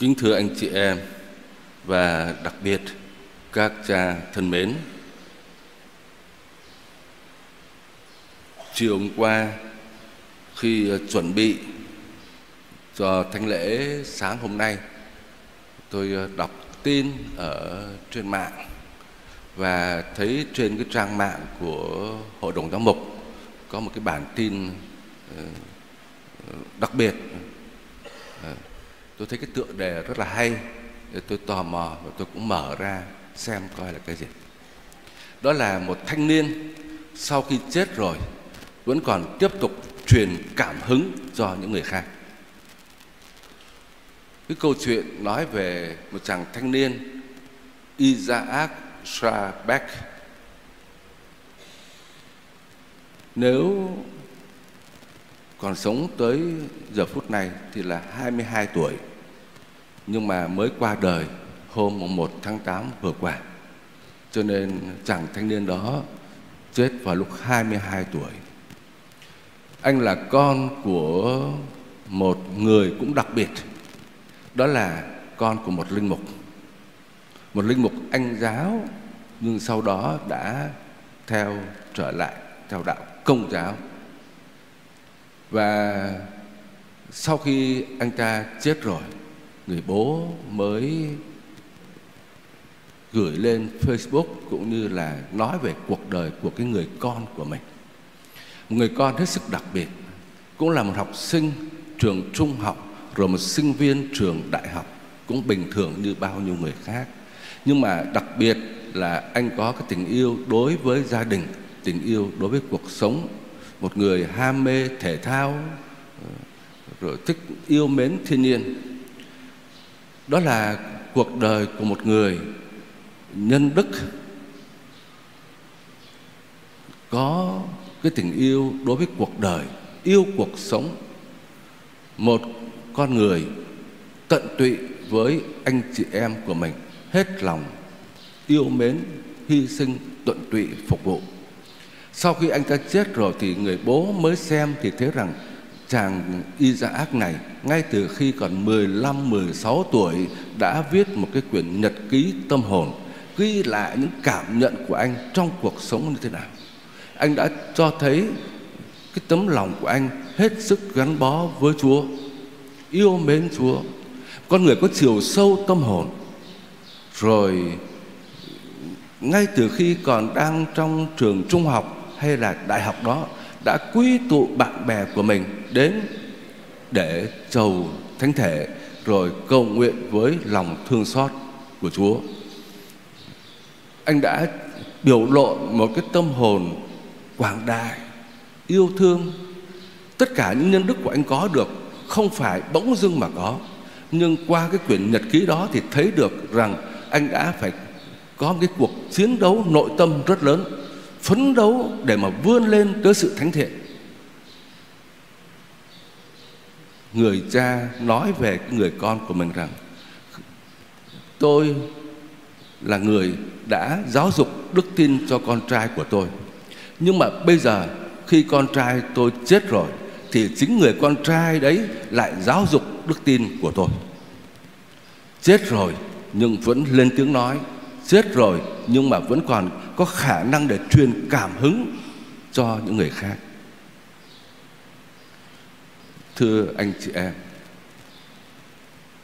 Kính thưa anh chị em và đặc biệt các cha thân mến. Chiều hôm qua khi ờ, chuẩn bị cho thánh lễ sáng hôm nay, tôi ờ, đọc tin ở trên mạng và thấy trên cái trang mạng của hội đồng giám mục có một cái bản tin ờ, đặc biệt tôi thấy cái tựa đề rất là hay. Tôi tò mò và tôi cũng mở ra xem coi là cái gì. Đó là một thanh niên sau khi chết rồi vẫn còn tiếp tục truyền cảm hứng cho những người khác. Cái câu chuyện nói về một chàng thanh niên, Isaac Schrabeck nếu còn sống tới giờ phút này thì là 22 tuổi nhưng mà mới qua đời hôm 1 tháng 8 vừa qua. Cho nên chàng thanh niên đó chết vào lúc 22 tuổi. Anh là con của một người cũng đặc biệt. Đó là con của một linh mục. Một linh mục anh giáo, nhưng sau đó đã theo trở lại, theo đạo công giáo. Và sau khi anh ta chết rồi người bố mới gửi lên Facebook cũng như là nói về cuộc đời của cái người con của mình. Một người con hết sức đặc biệt, cũng là một học sinh trường trung học rồi một sinh viên trường đại học cũng bình thường như bao nhiêu người khác. Nhưng mà đặc biệt là anh có cái tình yêu đối với gia đình, tình yêu đối với cuộc sống, một người ham mê thể thao ờ, rồi thích yêu mến thiên nhiên đó là cuộc đời của một người nhân đức, có cái tình yêu đối với cuộc đời, yêu cuộc sống. Một con người tận tụy với anh chị em của mình, hết lòng yêu mến, hy sinh, tận tụy phục vụ. Sau khi anh ta chết rồi thì người bố mới xem thì thấy rằng chàng Isaac này ngay từ khi còn 15 16 tuổi đã viết một cái quyển nhật ký tâm hồn ghi lại những cảm nhận của anh trong cuộc sống như thế nào. Anh đã cho thấy cái tấm lòng của anh hết sức gắn bó với Chúa, yêu mến Chúa. Con người có chiều sâu tâm hồn. Rồi ngay từ khi còn đang trong trường trung học hay là đại học đó đã quy tụ bạn bè của mình đến để chầu thánh thể rồi cầu nguyện với lòng thương xót của Chúa. Anh đã biểu lộ một cái tâm hồn quảng đại, yêu thương. Tất cả những nhân đức của anh có được không phải bỗng dưng mà có, nhưng qua cái quyển nhật ký đó thì thấy được rằng anh đã phải có một cái cuộc chiến đấu nội tâm rất lớn, phấn đấu để mà vươn lên tới sự thánh thiện. Người cha nói về người con của mình rằng, tôi là người đã giáo dục đức tin cho con trai của tôi. Nhưng mà bây giờ khi con trai tôi chết rồi, thì chính người con trai đấy lại giáo dục đức tin của tôi. Chết rồi nhưng vẫn lên tiếng nói. Chết rồi nhưng mà vẫn còn có khả năng để truyền cảm hứng cho những người khác. Thưa anh chị em,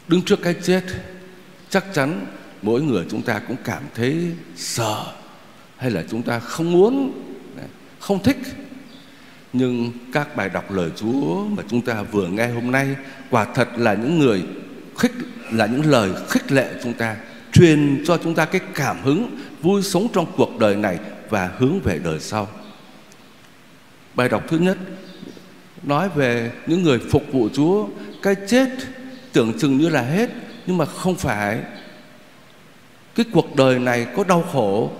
Đứng trước cái chết, Chắc chắn mỗi người chúng ta cũng cảm thấy sợ Hay là chúng ta không muốn, Không thích. Nhưng các bài đọc lời Chúa Mà chúng ta vừa nghe hôm nay, Quả thật là những người khích, Là những lời khích lệ chúng ta, Truyền cho chúng ta cái cảm hứng Vui sống trong cuộc đời này Và hướng về đời sau. Bài đọc thứ nhất nói về những người phục vụ Chúa, cái chết tưởng chừng như là hết, nhưng mà không phải. Cái cuộc đời này có đau khổ,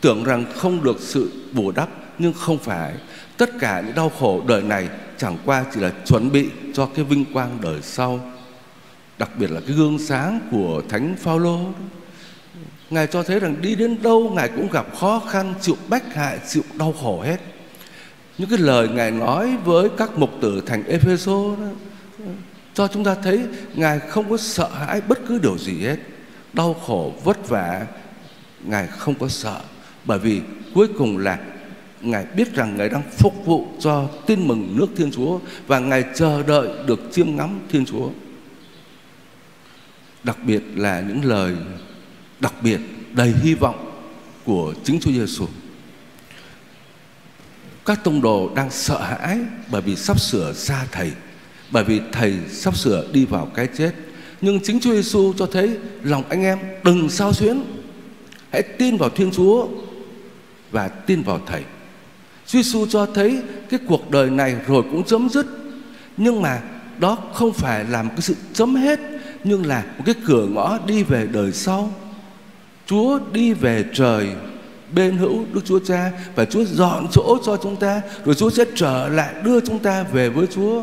tưởng rằng không được sự bù đắp, nhưng không phải. Tất cả những đau khổ đời này chẳng qua chỉ là chuẩn bị cho cái vinh quang đời sau. Đặc biệt là cái gương sáng của thánh Phaolô. Ngài cho thấy rằng đi đến đâu, ngài cũng gặp khó khăn, chịu bách hại, chịu đau khổ hết những cái lời ngài nói với các mục tử thành Epheso đó cho chúng ta thấy Ngài không có sợ hãi bất cứ điều gì hết. Đau khổ, vất vả, Ngài không có sợ. Bởi vì cuối cùng là Ngài biết rằng Ngài đang phục vụ cho tin mừng nước Thiên Chúa và Ngài chờ đợi được chiêm ngắm Thiên Chúa. Đặc biệt là những lời đặc biệt đầy hy vọng của chính Chúa Giêsu. Các tông đồ đang sợ hãi bởi vì sắp sửa ra thầy, bởi vì thầy sắp sửa đi vào cái chết. Nhưng chính Chúa Giêsu cho thấy lòng anh em đừng sao xuyến. Hãy tin vào Thiên Chúa và tin vào thầy. Chúa Giêsu cho thấy cái cuộc đời này rồi cũng chấm dứt. Nhưng mà đó không phải là một cái sự chấm hết nhưng là một cái cửa ngõ đi về đời sau. Chúa đi về trời bên hữu Đức Chúa Cha và Chúa dọn chỗ cho chúng ta rồi Chúa sẽ trở lại đưa chúng ta về với Chúa.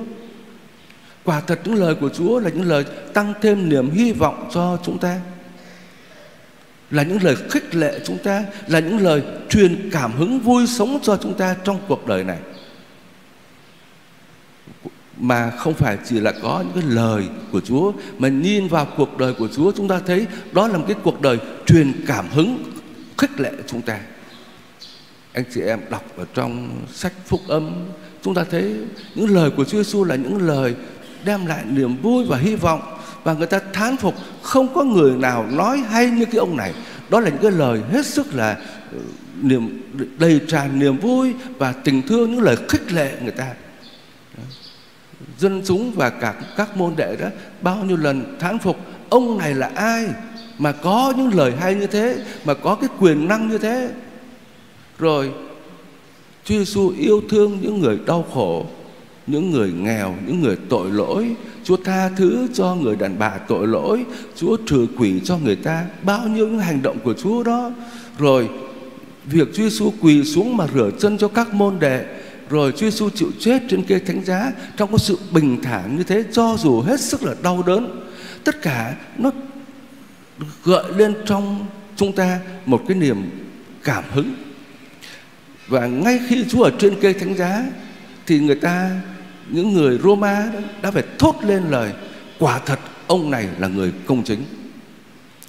Quả thật những lời của Chúa là những lời tăng thêm niềm hy vọng cho chúng ta. Là những lời khích lệ chúng ta, là những lời truyền cảm hứng vui sống cho chúng ta trong cuộc đời này mà không phải chỉ là có những cái lời của Chúa mà nhìn vào cuộc đời của Chúa chúng ta thấy đó là một cái cuộc đời truyền cảm hứng khích lệ chúng ta. Anh chị em đọc ở trong sách phúc âm, chúng ta thấy những lời của Chúa Giêsu là những lời đem lại niềm vui và hy vọng và người ta thán phục không có người nào nói hay như cái ông này. Đó là những cái lời hết sức là ừ, niềm, đầy tràn niềm vui và tình thương, những lời khích lệ người ta. Dân chúng và cả các môn đệ đó, bao nhiêu lần thán phục, ông này là ai? Mà có những lời hay như thế, mà có cái quyền năng như thế. Rồi, Chúa Giêsu yêu thương những người đau khổ, những người nghèo, những người tội lỗi. Chúa tha thứ cho người đàn bà tội lỗi. Chúa trừ quỷ cho người ta. Bao nhiêu những hành động của Chúa đó. Rồi, việc Chúa Giêsu quỳ xuống mà rửa chân cho các môn đệ. Rồi, Chúa Giêsu chịu chết trên cây thánh giá. Trong cái sự bình thản như thế, cho dù hết sức là đau đớn, tất cả nó gợi lên trong chúng ta một cái niềm cảm hứng. Và ngay khi Chúa ở trên cây thánh giá thì người ta những người Roma đó, đã phải thốt lên lời quả thật ông này là người công chính.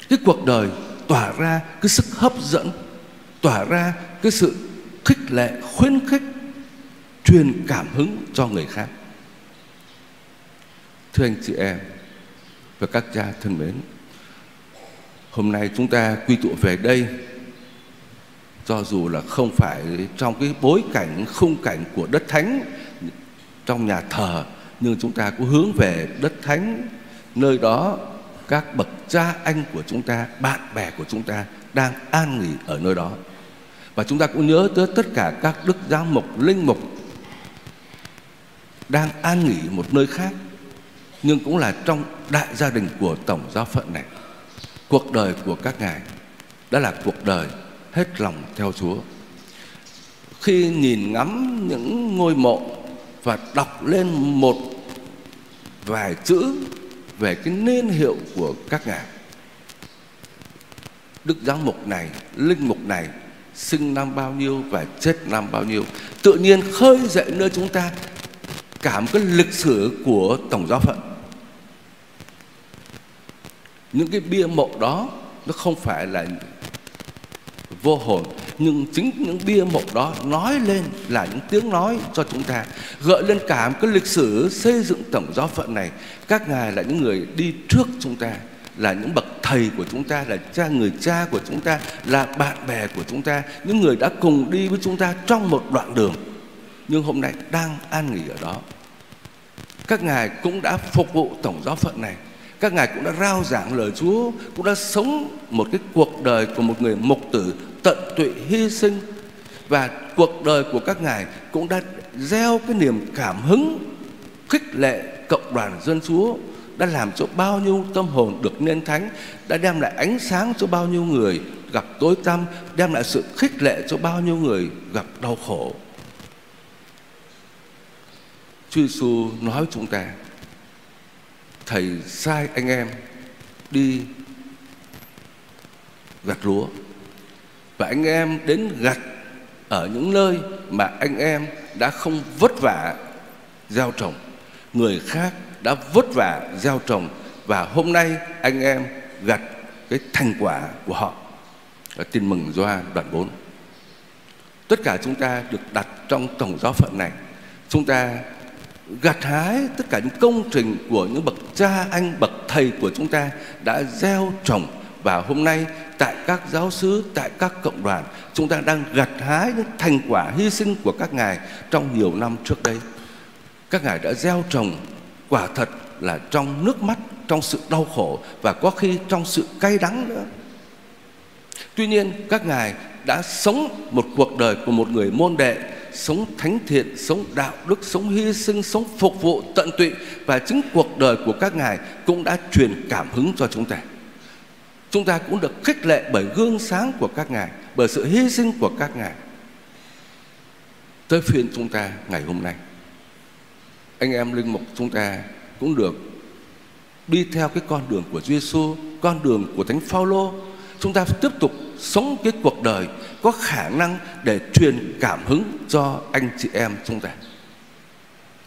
Cái cuộc đời tỏa ra cái sức hấp dẫn tỏa ra cái sự khích lệ khuyến khích truyền cảm hứng cho người khác. Thưa anh chị em và các cha thân mến hôm nay chúng ta quy tụ về đây, cho dù là không phải trong cái bối cảnh, khung cảnh của đất thánh trong nhà thờ, nhưng chúng ta cũng hướng về đất thánh. Nơi đó, các bậc cha anh của chúng ta, bạn bè của chúng ta đang an nghỉ ở nơi đó. Và chúng ta cũng nhớ tới tất cả các đức giám mục, linh mục đang an nghỉ một nơi khác, nhưng cũng là trong đại gia đình của tổng giáo phận này cuộc đời của các ngài đã là cuộc đời hết lòng theo Chúa. Khi nhìn ngắm những ngôi mộ và đọc lên một vài chữ về cái niên hiệu của các ngài, đức giám mục này, linh mục này sinh năm bao nhiêu và chết năm bao nhiêu, tự nhiên khơi dậy nơi chúng ta cả một cái lịch sử của tổng giáo phận những cái bia mộ đó, nó không phải là vô hồn, nhưng chính những bia mộ đó nói lên là những tiếng nói cho chúng ta, gợi lên cả một cái lịch sử xây dựng tổng giáo phận này. Các ngài là những người đi trước chúng ta, là những bậc thầy của chúng ta, là cha, người cha của chúng ta, là bạn bè của chúng ta, những người đã cùng đi với chúng ta trong một đoạn đường. Nhưng hôm nay đang an nghỉ ở đó. Các ngài cũng đã phục vụ tổng giáo phận này các ngài cũng đã rao giảng lời Chúa, cũng đã sống một cái cuộc đời của một người mục tử tận tụy hy sinh. Và cuộc đời của các ngài cũng đã gieo cái niềm cảm hứng, khích lệ cộng đoàn dân Chúa, đã làm cho bao nhiêu tâm hồn được nên thánh, đã đem lại ánh sáng cho bao nhiêu người gặp tối tăm, đem lại sự khích lệ cho bao nhiêu người gặp đau khổ. Chúa Giêsu nói với chúng ta thầy sai anh em đi gặt lúa và anh em đến gặt ở những nơi mà anh em đã không vất vả gieo trồng người khác đã vất vả gieo trồng và hôm nay anh em gặt cái thành quả của họ. Và tin mừng Gioan đoạn 4. Tất cả chúng ta được đặt trong tổng giáo phận này. Chúng ta gặt hái tất cả những công trình của những bậc cha anh, bậc thầy của chúng ta đã gieo trồng và hôm nay tại các giáo sứ, tại các cộng đoàn, chúng ta đang gặt hái những thành quả hy sinh của các ngài trong nhiều năm trước đây. Các ngài đã gieo trồng quả thật là trong nước mắt, trong sự đau khổ và có khi trong sự cay đắng nữa. Tuy nhiên các ngài đã sống một cuộc đời của một người môn đệ sống thánh thiện, sống đạo đức, sống hy sinh, sống phục vụ tận tụy và chính cuộc đời của các ngài cũng đã truyền cảm hứng cho chúng ta. Chúng ta cũng được khích lệ bởi gương sáng của các ngài, bởi sự hy sinh của các ngài. Tới phiên chúng ta ngày hôm nay, anh em linh mục chúng ta cũng được đi theo cái con đường của Giêsu, con đường của Thánh Phaolô. Chúng ta tiếp tục sống cái cuộc đời có khả năng để truyền cảm hứng cho anh chị em chúng ta.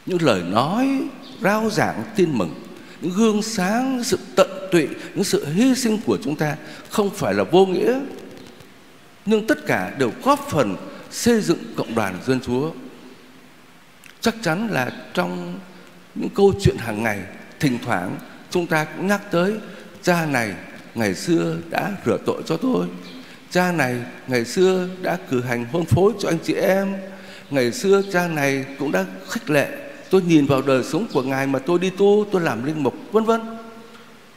Những lời nói rao giảng tin mừng, những gương sáng, những sự tận tụy, những sự hy sinh của chúng ta không phải là vô nghĩa, nhưng tất cả đều góp phần xây dựng cộng đoàn dân Chúa. Chắc chắn là trong những câu chuyện hàng ngày, thỉnh thoảng chúng ta cũng nhắc tới cha này ngày xưa đã rửa tội cho tôi Cha này ngày xưa đã cử hành hôn phối cho anh chị em Ngày xưa cha này cũng đã khích lệ Tôi nhìn vào đời sống của Ngài mà tôi đi tu, tôi làm linh mục, vân vân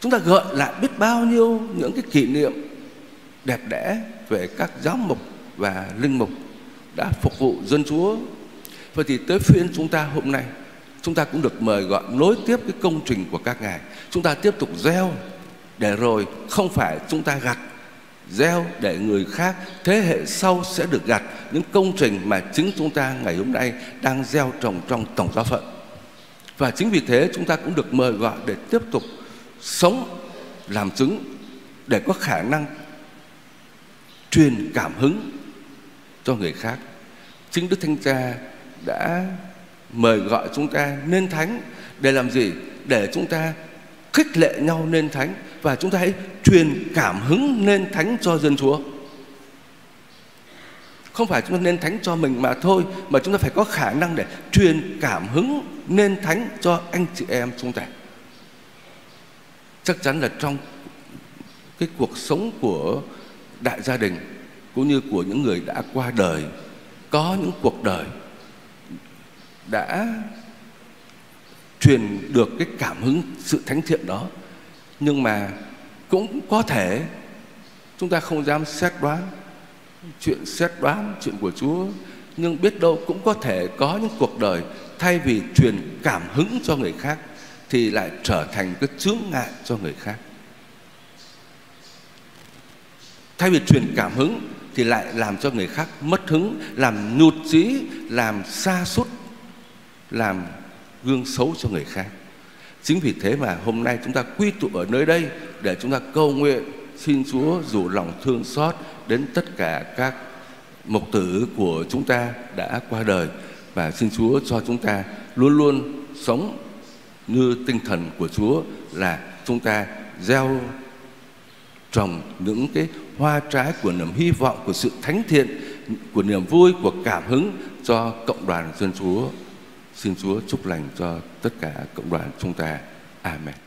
Chúng ta gợi lại biết bao nhiêu những cái kỷ niệm đẹp đẽ về các giáo mục và linh mục đã phục vụ dân Chúa. Vậy thì tới phiên chúng ta hôm nay, chúng ta cũng được mời gọi nối tiếp cái công trình của các ngài. Chúng ta tiếp tục gieo để rồi không phải chúng ta gặt. Gieo để người khác, thế hệ sau sẽ được gặt. Những công trình mà chính chúng ta ngày hôm nay đang gieo trồng trong tổng giáo phận. Và chính vì thế chúng ta cũng được mời gọi để tiếp tục sống, làm chứng để có khả năng truyền cảm hứng cho người khác. Chính đức thánh cha đã mời gọi chúng ta nên thánh. Để làm gì? Để chúng ta khích lệ nhau nên thánh và chúng ta hãy truyền cảm hứng nên thánh cho dân Chúa. Không phải chúng ta nên thánh cho mình mà thôi, Mà chúng ta phải có khả năng để truyền cảm hứng nên thánh cho anh chị em chúng ta Chắc chắn là trong cái cuộc sống của đại gia đình, Cũng như của những người đã qua đời, Có những cuộc đời đã truyền được cái cảm hứng sự thánh thiện đó nhưng mà cũng có thể chúng ta không dám xét đoán. Chuyện xét đoán, chuyện của Chúa, nhưng biết đâu cũng có thể có những cuộc đời thay vì truyền cảm hứng cho người khác thì lại trở thành cái chướng ngại cho người khác. Thay vì truyền cảm hứng thì lại làm cho người khác mất hứng, làm nhụt chí, làm xa sút, làm gương xấu cho người khác chính vì thế mà hôm nay chúng ta quy tụ ở nơi đây để chúng ta cầu nguyện, xin Chúa rủ lòng thương xót đến tất cả các mục tử của chúng ta đã qua đời và xin Chúa cho chúng ta luôn luôn sống như tinh thần của Chúa là chúng ta gieo trồng những cái hoa trái của niềm hy vọng, của sự thánh thiện, của niềm vui, của cảm hứng cho cộng đoàn dân Chúa. Xin Chúa chúc lành cho tất cả cộng đoàn chúng ta. Amen.